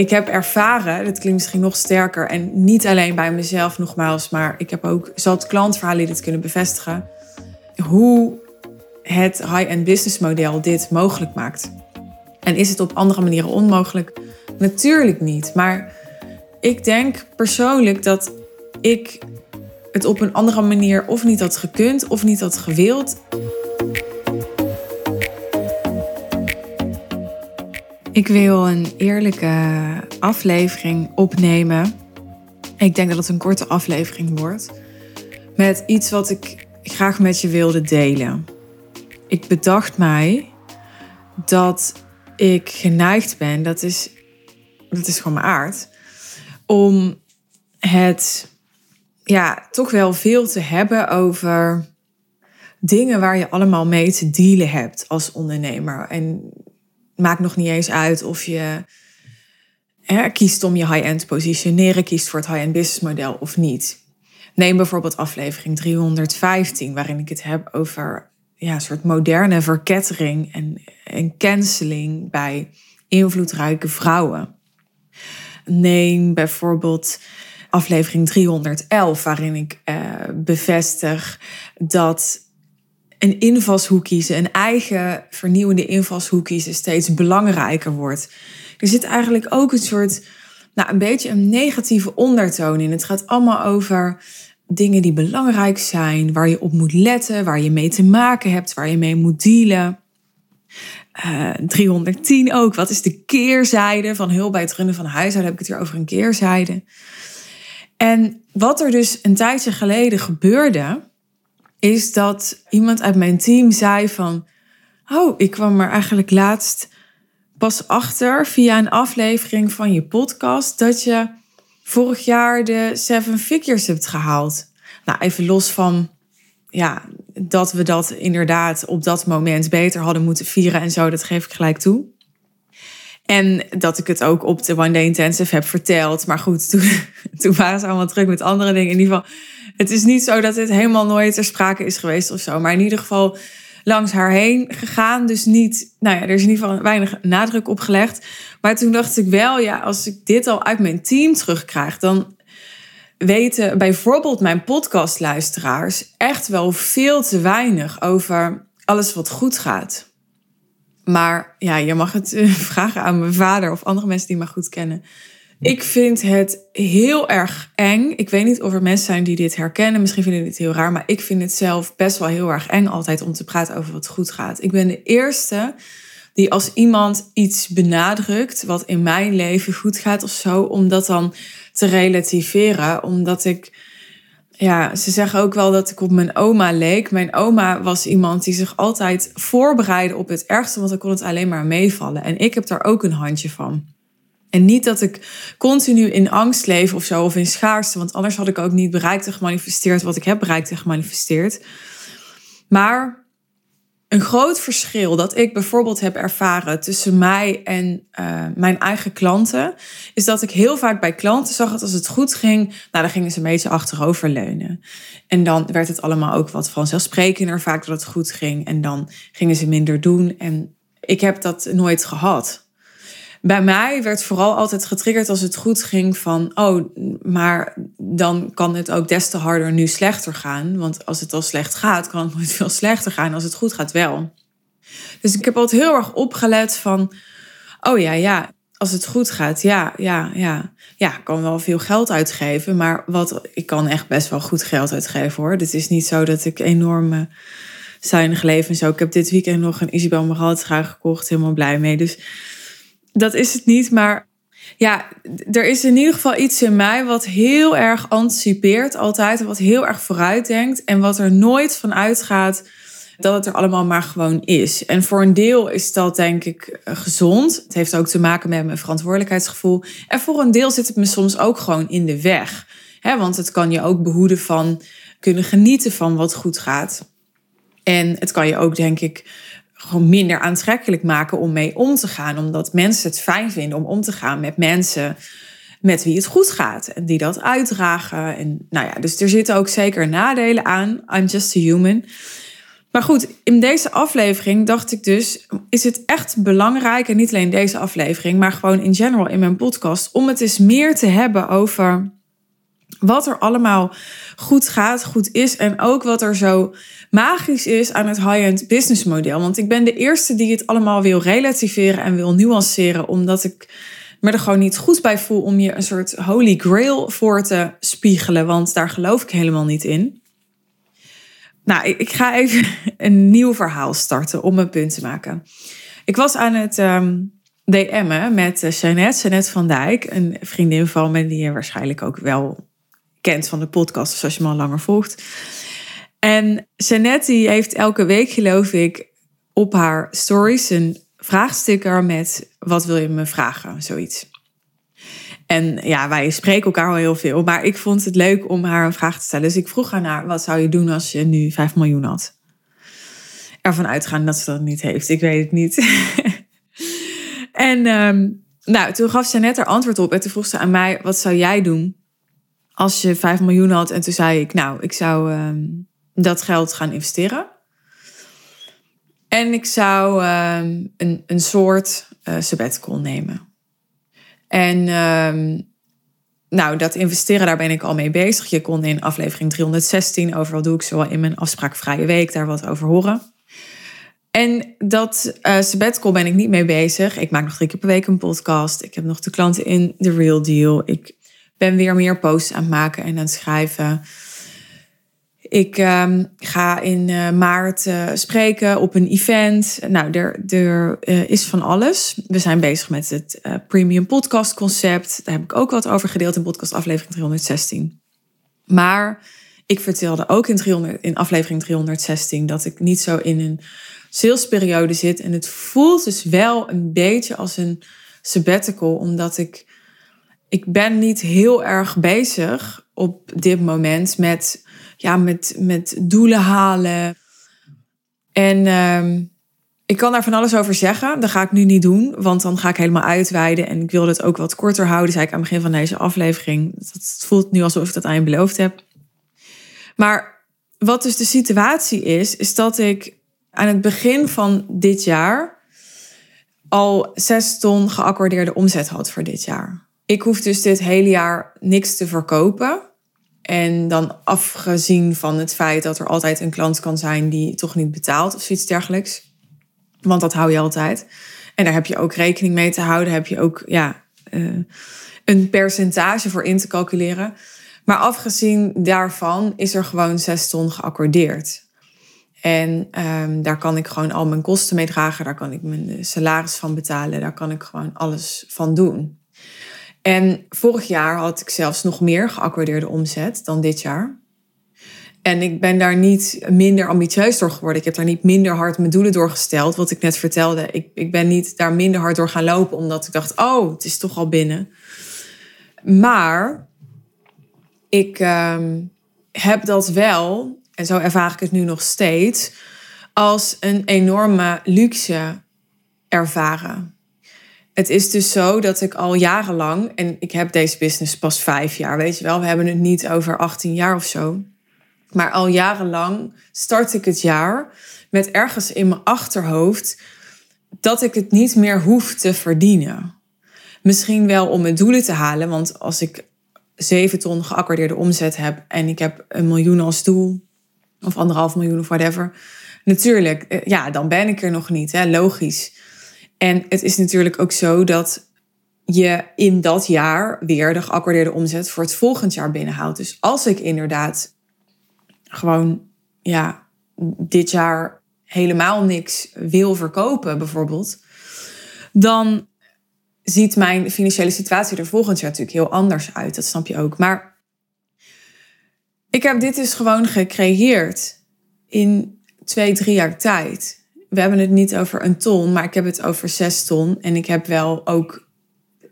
Ik heb ervaren, dat klinkt misschien nog sterker, en niet alleen bij mezelf nogmaals, maar ik heb ook zat klantverhalen dit kunnen bevestigen, hoe het high-end business model dit mogelijk maakt. En is het op andere manieren onmogelijk? Natuurlijk niet. Maar ik denk persoonlijk dat ik het op een andere manier of niet had gekund of niet had gewild. Ik wil een eerlijke aflevering opnemen. Ik denk dat het een korte aflevering wordt. Met iets wat ik graag met je wilde delen. Ik bedacht mij dat ik geneigd ben, dat is, dat is gewoon mijn aard, om het ja, toch wel veel te hebben over dingen waar je allemaal mee te dealen hebt als ondernemer. En maakt nog niet eens uit of je hè, kiest om je high-end positioneren, kiest voor het high-end business model of niet. Neem bijvoorbeeld aflevering 315, waarin ik het heb over ja, een soort moderne verkettering en, en canceling bij invloedrijke vrouwen. Neem bijvoorbeeld aflevering 311, waarin ik uh, bevestig dat een invalshoek kiezen, een eigen vernieuwende invalshoek kiezen, steeds belangrijker wordt. Er zit eigenlijk ook een soort, nou, een beetje een negatieve ondertoon in. Het gaat allemaal over dingen die belangrijk zijn, waar je op moet letten, waar je mee te maken hebt, waar je mee moet dealen. Uh, eh, 310 ook. Wat is de keerzijde van hulp bij het runnen van huishouden? Heb ik het hier over een keerzijde. En wat er dus een tijdje geleden gebeurde, is dat iemand uit mijn team zei van, oh, ik kwam er eigenlijk laatst pas achter via een aflevering van je podcast dat je vorig jaar de Seven Figures hebt gehaald. Nou, even los van ja, dat we dat inderdaad op dat moment beter hadden moeten vieren en zo, dat geef ik gelijk toe. En dat ik het ook op de One Day Intensive heb verteld. Maar goed, toen, toen waren ze allemaal druk met andere dingen. In ieder geval, het is niet zo dat dit helemaal nooit ter sprake is geweest of zo. Maar in ieder geval langs haar heen gegaan. Dus niet, nou ja, er is in ieder geval weinig nadruk op gelegd. Maar toen dacht ik wel, ja, als ik dit al uit mijn team terugkrijg, dan weten bijvoorbeeld mijn podcastluisteraars echt wel veel te weinig over alles wat goed gaat. Maar ja, je mag het eh, vragen aan mijn vader of andere mensen die me goed kennen. Ik vind het heel erg eng. Ik weet niet of er mensen zijn die dit herkennen. Misschien vinden dit heel raar. Maar ik vind het zelf best wel heel erg eng altijd om te praten over wat goed gaat. Ik ben de eerste die als iemand iets benadrukt wat in mijn leven goed gaat of zo, om dat dan te relativeren. Omdat ik ja, ze zeggen ook wel dat ik op mijn oma leek. Mijn oma was iemand die zich altijd voorbereidde op het ergste, want dan kon het alleen maar meevallen. En ik heb daar ook een handje van. En niet dat ik continu in angst leef of zo, of in schaarste, want anders had ik ook niet bereikt en gemanifesteerd wat ik heb bereikt en gemanifesteerd. Maar een groot verschil dat ik bijvoorbeeld heb ervaren tussen mij en uh, mijn eigen klanten, is dat ik heel vaak bij klanten zag dat als het goed ging, nou dan gingen ze een beetje achteroverleunen. En dan werd het allemaal ook wat vanzelfsprekender vaak dat het goed ging. En dan gingen ze minder doen. En ik heb dat nooit gehad bij mij werd vooral altijd getriggerd als het goed ging van, oh, maar dan kan het ook des te harder nu slechter gaan. Want als het al slecht gaat, kan het nooit veel slechter gaan. Als het goed gaat wel. Dus ik heb altijd heel erg opgelet van, oh ja, ja, als het goed gaat, ja, ja, ja. Ja, ik kan wel veel geld uitgeven, maar wat, ik kan echt best wel goed geld uitgeven hoor. Het is niet zo dat ik enorm zuinig leef en zo. Ik heb dit weekend nog een Isabel Maralt gekocht, helemaal blij mee. Dus dat is het niet. Maar ja, er is in ieder geval iets in mij wat heel erg anticipeert altijd. Wat heel erg vooruitdenkt. En wat er nooit van uitgaat dat het er allemaal maar gewoon is. En voor een deel is dat denk ik gezond. Het heeft ook te maken met mijn verantwoordelijkheidsgevoel. En voor een deel zit het me soms ook gewoon in de weg. want het kan je ook behoeden van kunnen genieten van wat goed gaat. En het kan je ook, denk ik, gewoon minder aantrekkelijk maken om mee om te gaan. Omdat mensen het fijn vinden om om te gaan met mensen met wie het goed gaat. En die dat uitdragen. En nou ja, dus er zitten ook zeker nadelen aan. I'm just a human. Maar goed, in deze aflevering dacht ik dus: is het echt belangrijk, en niet alleen deze aflevering, maar gewoon in general in mijn podcast, om het eens meer te hebben over wat er allemaal goed gaat, goed is en ook wat er zo magisch is aan het high-end business model. Want ik ben de eerste die het allemaal wil relativeren en wil nuanceren, omdat ik me er gewoon niet goed bij voel om je een soort holy grail voor te spiegelen, want daar geloof ik helemaal niet in. Nou, ik ga even een nieuw verhaal starten om een punt te maken. Ik was aan het um, DM'en met uh, Jeannette, Jeannette van Dijk, een vriendin van me die je waarschijnlijk ook wel kent van de podcast, zoals je me al langer volgt. En Jeannette die heeft elke week, geloof ik, op haar stories een vraagsticker met wat wil je me vragen, zoiets. En ja, wij spreken elkaar al heel veel, maar ik vond het leuk om haar een vraag te stellen. Dus ik vroeg haar naar, wat zou je doen als je nu 5 miljoen had? Ervan uitgaan dat ze dat niet heeft, ik weet het niet. en um, nou, toen gaf ze net haar antwoord op en toen vroeg ze aan mij, wat zou jij doen als je 5 miljoen had? En toen zei ik, nou, ik zou um, dat geld gaan investeren. En ik zou um, een, een soort uh, sabbatical nemen. En um, nou, dat investeren, daar ben ik al mee bezig. Je kon in aflevering 316, overal doe ik zo in mijn afspraakvrije week, daar wat over horen. En dat uh, sabbatical ben ik niet mee bezig. Ik maak nog drie keer per week een podcast. Ik heb nog de klanten in The Real Deal. Ik ben weer meer posts aan het maken en aan het schrijven. Ik um, ga in uh, maart uh, spreken op een event. Nou, er, uh, is van alles. We zijn bezig met het premium podcast concept. Daar heb ik ook wat over gedeeld in podcast aflevering 316. Maar ik vertelde ook in, 300, in aflevering 316 dat ik niet zo in een salesperiode zit. En het voelt dus wel een beetje als een sabbatical, omdat ik, ik ben niet heel erg bezig op dit moment met ja, met, met doelen halen. En uh, ik kan daar van alles over zeggen. Dat ga ik nu niet doen, want dan ga ik helemaal uitweiden. En ik wil het ook wat korter houden, zei ik aan het begin van deze aflevering. Het voelt nu alsof ik dat aan je beloofd heb. Maar wat dus de situatie is, is dat ik aan het begin van dit jaar al zes ton geaccordeerde omzet had voor dit jaar. Ik hoef dus dit hele jaar niks te verkopen. En dan afgezien van het feit dat er altijd een klant kan zijn die toch niet betaalt of zoiets dergelijks. Want dat hou je altijd. En daar heb je ook rekening mee te houden. Heb je ook ja, uh, een percentage voor in te calculeren. Maar afgezien daarvan is er gewoon 6 ton geaccordeerd. En um, daar kan ik gewoon al mijn kosten mee dragen. Daar kan ik mijn salaris van betalen. Daar kan ik gewoon alles van doen. En vorig jaar had ik zelfs nog meer geaccordeerde omzet dan dit jaar. En ik ben daar niet minder ambitieus door geworden. Ik heb daar niet minder hard mijn doelen doorgesteld. Wat ik net vertelde. Ik, ik ben niet daar minder hard door gaan lopen. Omdat ik dacht, oh, het is toch al binnen. Maar ik um, heb dat wel, en zo ervaar ik het nu nog steeds, als een enorme luxe ervaren. Het is dus zo dat ik al jarenlang, en ik heb deze business pas vijf jaar, weet je wel, we hebben het niet over 18 jaar of zo. Maar al jarenlang start ik het jaar met ergens in mijn achterhoofd dat ik het niet meer hoef te verdienen. Misschien wel om mijn doelen te halen, want als ik 7 ton geaccordeerde omzet heb en ik heb een miljoen als doel, of anderhalf miljoen of whatever, natuurlijk, eh, ja, dan ben ik er nog niet, hè, logisch. En het is natuurlijk ook zo dat je in dat jaar weer de geaccordeerde omzet voor het volgend jaar binnenhaalt. Dus als ik inderdaad gewoon ja, dit jaar helemaal niks wil verkopen, bijvoorbeeld, dan ziet mijn financiële situatie er volgend jaar natuurlijk heel anders uit. Dat snap je ook. Maar ik heb dit dus gewoon gecreëerd in twee, drie jaar tijd we hebben het niet over een ton, maar ik heb het over zes ton. En ik heb wel ook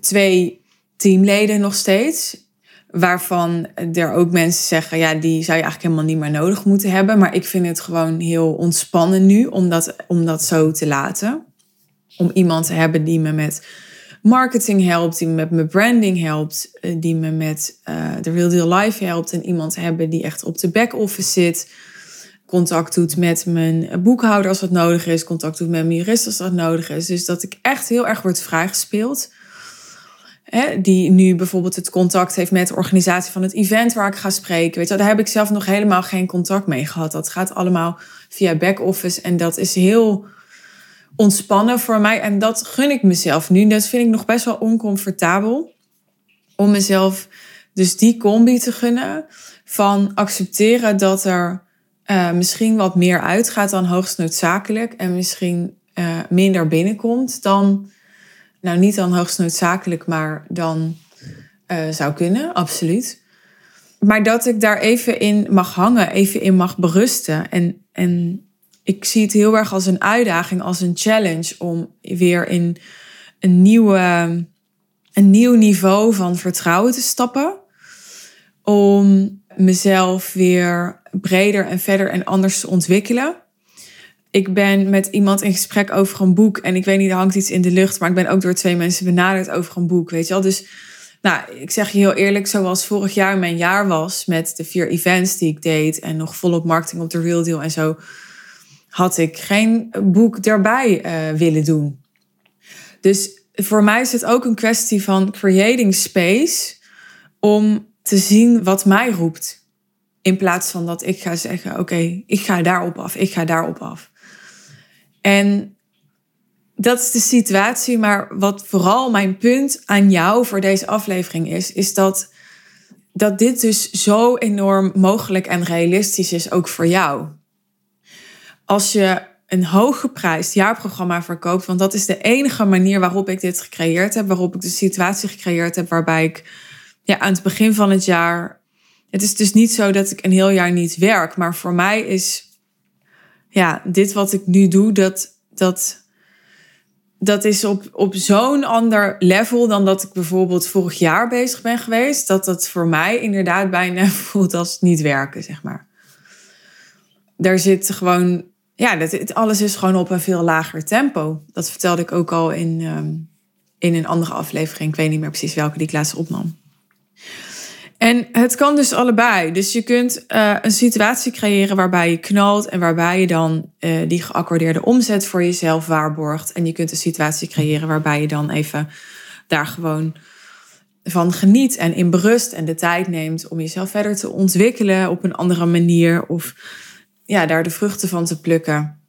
twee teamleden nog steeds. Waarvan er ook mensen zeggen, ja, die zou je eigenlijk helemaal niet meer nodig moeten hebben. Maar ik vind het gewoon heel ontspannen nu om dat, om dat zo te laten. Om iemand te hebben die me met marketing helpt, die me met mijn branding helpt, eh, die me met uh, de Real Deal Life helpt. En iemand te hebben die echt op de back-office zit contact doet met mijn boekhouder als dat nodig is, contact doet met mijn jurist als dat nodig is. Dus dat ik echt heel erg word vrijgespeeld. Hè, die nu bijvoorbeeld het contact heeft met de organisatie van het event waar ik ga spreken. Weet je, daar heb ik zelf nog helemaal geen contact mee gehad. Dat gaat allemaal via back-office en dat is heel ontspannen voor mij. En dat gun ik mezelf nu. Dat vind ik nog best wel oncomfortabel. Om mezelf dus die combi te gunnen van accepteren dat er uh, misschien wat meer uitgaat dan hoogst noodzakelijk en misschien uh, minder binnenkomt dan, nou niet dan hoogst noodzakelijk, maar dan uh, zou kunnen, absoluut. Maar dat ik daar even in mag hangen, even in mag berusten. En, en ik zie het heel erg als een uitdaging, als een challenge om weer in een, nieuwe, een nieuw niveau van vertrouwen te stappen. Om mezelf weer breder en verder en anders te ontwikkelen. Ik ben met iemand in gesprek over een boek. En ik weet niet, er hangt iets in de lucht. Maar ik ben ook door twee mensen benaderd over een boek. Weet je wel? Dus nou, ik zeg je heel eerlijk, zoals vorig jaar mijn jaar was. Met de vier events die ik deed. En nog volop marketing op de Real Deal en zo. Had ik geen boek erbij uh, willen doen. Dus voor mij is het ook een kwestie van creating space. Om te zien wat mij roept. In plaats van dat ik ga zeggen: Oké, ik ga daarop af, ik ga daarop af. En dat is de situatie, maar wat vooral mijn punt aan jou voor deze aflevering is, is dat, dat dit dus zo enorm mogelijk en realistisch is, ook voor jou. Als je een hooggeprijsd jaarprogramma verkoopt, want dat is de enige manier waarop ik dit gecreëerd heb, waarop ik de situatie gecreëerd heb waarbij ik ja, aan het begin van het jaar. Het is dus niet zo dat ik een heel jaar niet werk. Maar voor mij is ja, dit wat ik nu doe, dat, dat, dat is op, op zo'n ander level dan dat ik bijvoorbeeld vorig jaar bezig ben geweest. Dat dat voor mij inderdaad bijna voelt als niet werken, zeg maar. Daar zit gewoon, ja, dat, alles is gewoon op een veel lager tempo. Dat vertelde ik ook al in, um, in een andere aflevering. Ik weet niet meer precies welke die ik laatst opnam. En het kan dus allebei. Dus je kunt uh, een situatie creëren waarbij je knalt en waarbij je dan uh, die geaccordeerde omzet voor jezelf waarborgt. En je kunt een situatie creëren waarbij je dan even daar gewoon van geniet en in berust en de tijd neemt om jezelf verder te ontwikkelen op een andere manier. Of ja, daar de vruchten van te plukken.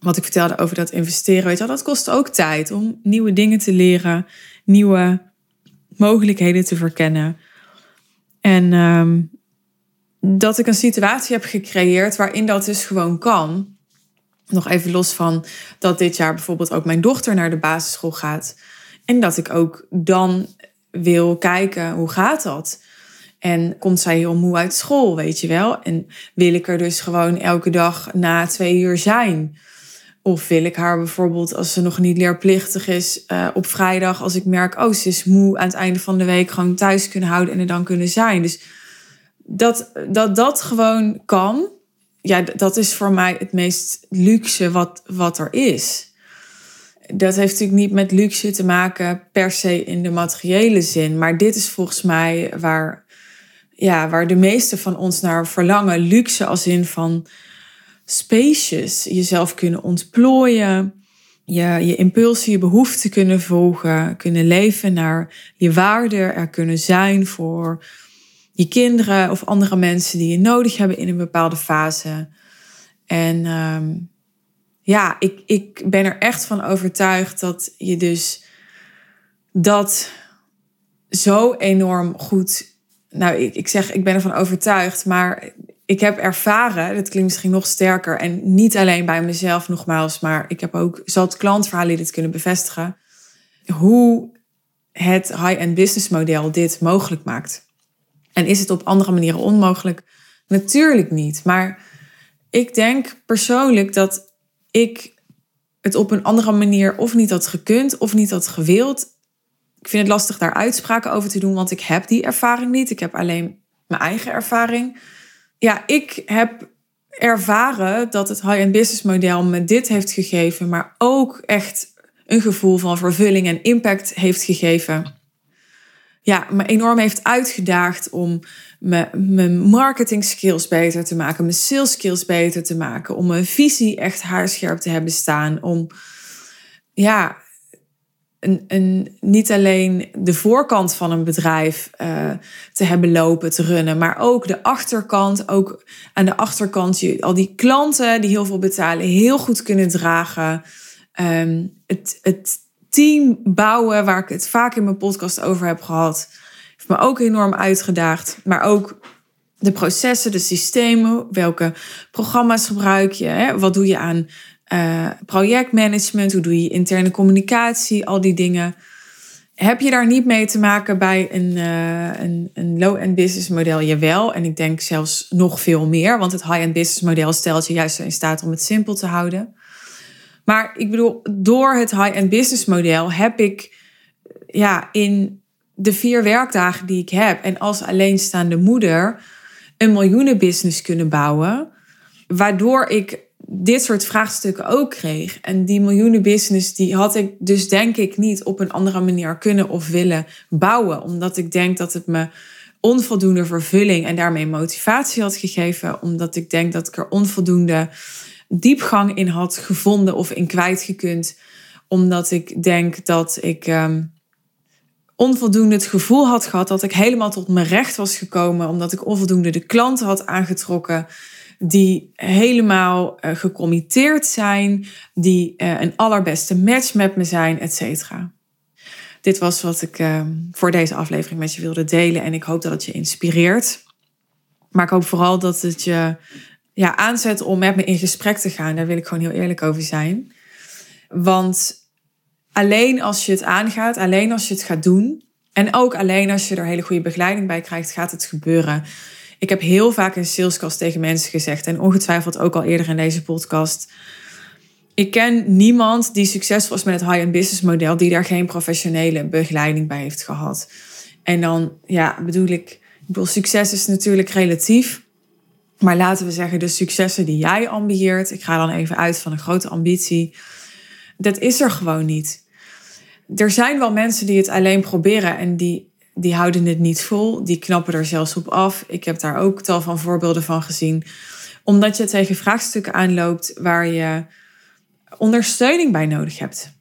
Wat ik vertelde over dat investeren, weet je wel, dat kost ook tijd om nieuwe dingen te leren, nieuwe mogelijkheden te verkennen. En um, dat ik een situatie heb gecreëerd waarin dat dus gewoon kan. Nog even los van dat dit jaar bijvoorbeeld ook mijn dochter naar de basisschool gaat. En dat ik ook dan wil kijken hoe gaat dat. En komt zij heel moe uit school, weet je wel? En wil ik er dus gewoon elke dag na twee uur zijn? Of wil ik haar bijvoorbeeld, als ze nog niet leerplichtig is, uh, op vrijdag, als ik merk, oh, ze is moe aan het einde van de week, gewoon thuis kunnen houden en er dan kunnen zijn. Dus dat dat, dat gewoon kan, ja, dat is voor mij het meest luxe wat, wat er is. Dat heeft natuurlijk niet met luxe te maken per se in de materiële zin, maar dit is volgens mij waar, ja, waar de meeste van ons naar verlangen. Luxe als in van spacious, jezelf kunnen ontplooien, je, je impulsen, je behoeften kunnen volgen, kunnen leven naar je waarde, er kunnen zijn voor je kinderen of andere mensen die je nodig hebben in een bepaalde fase. En um, ja, ik, ik ben er echt van overtuigd dat je dus dat zo enorm goed. Nou, ik, ik zeg, ik ben ervan overtuigd, maar ik heb ervaren, dat klinkt misschien nog sterker, en niet alleen bij mezelf nogmaals, maar ik heb ook zat klantverhalen dit kunnen bevestigen, hoe het high-end business model dit mogelijk maakt. En is het op andere manieren onmogelijk? Natuurlijk niet. Maar ik denk persoonlijk dat ik het op een andere manier of niet had gekund of niet had gewild. Ik vind het lastig daar uitspraken over te doen, want ik heb die ervaring niet. Ik heb alleen mijn eigen ervaring ja, ik heb ervaren dat het high-end business model me dit heeft gegeven, maar ook echt een gevoel van vervulling en impact heeft gegeven. ja, me enorm heeft uitgedaagd om mijn marketing skills beter te maken, mijn sales skills beter te maken, om mijn visie echt haarscherp te hebben staan, om ja, niet alleen de voorkant van een bedrijf uh, te hebben lopen, te runnen, maar ook de achterkant. Ook aan de achterkant je, al die klanten die heel veel betalen, heel goed kunnen dragen. Um, het, het team bouwen, waar ik het vaak in mijn podcast over heb gehad, heeft me ook enorm uitgedaagd. Maar ook de processen, de systemen, welke programma's gebruik je, hè? wat doe je aan uh, projectmanagement, hoe doe je interne communicatie, al die dingen. Heb je daar niet mee te maken bij een, uh, een, een low-end business model? Jawel, en ik denk zelfs nog veel meer, want het high-end business model stelt je juist in staat om het simpel te houden. Maar ik bedoel, door het high-end business model heb ik ja, in de vier werkdagen die ik heb en als alleenstaande moeder een miljoenenbusiness kunnen bouwen, waardoor ik dit soort vraagstukken ook kreeg. En die miljoenenbusiness, die had ik dus denk ik niet op een andere manier kunnen of willen bouwen. Omdat ik denk dat het me onvoldoende vervulling en daarmee motivatie had gegeven. Omdat ik denk dat ik er onvoldoende diepgang in had gevonden of in kwijtgekund. Omdat ik denk dat ik um, onvoldoende het gevoel had gehad dat ik helemaal tot mijn recht was gekomen. Omdat ik onvoldoende de klanten had aangetrokken die helemaal uh, gecommitteerd zijn, die uh, een allerbeste match met me zijn, et cetera. Dit was wat ik uh, voor deze aflevering met je wilde delen en ik hoop dat het je inspireert. Maar ik hoop vooral dat het je ja, aanzet om met me in gesprek te gaan. Daar wil ik gewoon heel eerlijk over zijn. Want alleen als je het aangaat, alleen als je het gaat doen, en ook alleen als je er hele goede begeleiding bij krijgt, gaat het gebeuren. Ik heb heel vaak in salescast tegen mensen gezegd, en ongetwijfeld ook al eerder in deze podcast. Ik ken niemand die succesvol was met het high-end business model, die daar geen professionele begeleiding bij heeft gehad. En dan, ja, bedoel ik, ik bedoel, succes is natuurlijk relatief. Maar laten we zeggen, de successen die jij ambieert, ik ga dan even uit van een grote ambitie, dat is er gewoon niet. Er zijn wel mensen die het alleen proberen en die die houden het niet vol. Die knappen er zelfs op af. Ik heb daar ook tal van voorbeelden van gezien. Omdat je tegen vraagstukken aanloopt waar je ondersteuning bij nodig hebt.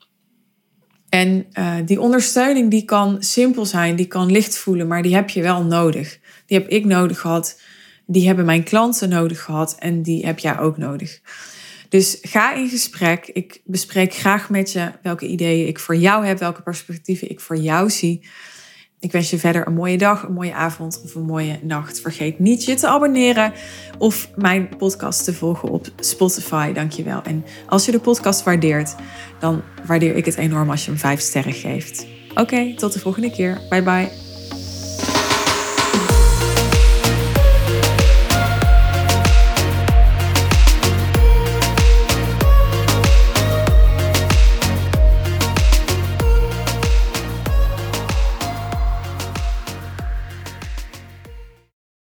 En uh, die ondersteuning die kan simpel zijn, die kan licht voelen, maar die heb je wel nodig. Die heb ik nodig gehad, die hebben mijn klanten nodig gehad en die heb jij ook nodig. Dus ga in gesprek. Ik bespreek graag met je welke ideeën ik voor jou heb, welke perspectieven ik voor jou zie. Ik wens je verder een mooie dag, een mooie avond of een mooie nacht. Vergeet niet je te abonneren of mijn podcast te volgen op Spotify. Dankjewel. En als je de podcast waardeert, dan waardeer ik het enorm als je hem 5 sterren geeft. Oké, tot de volgende keer. Bye bye.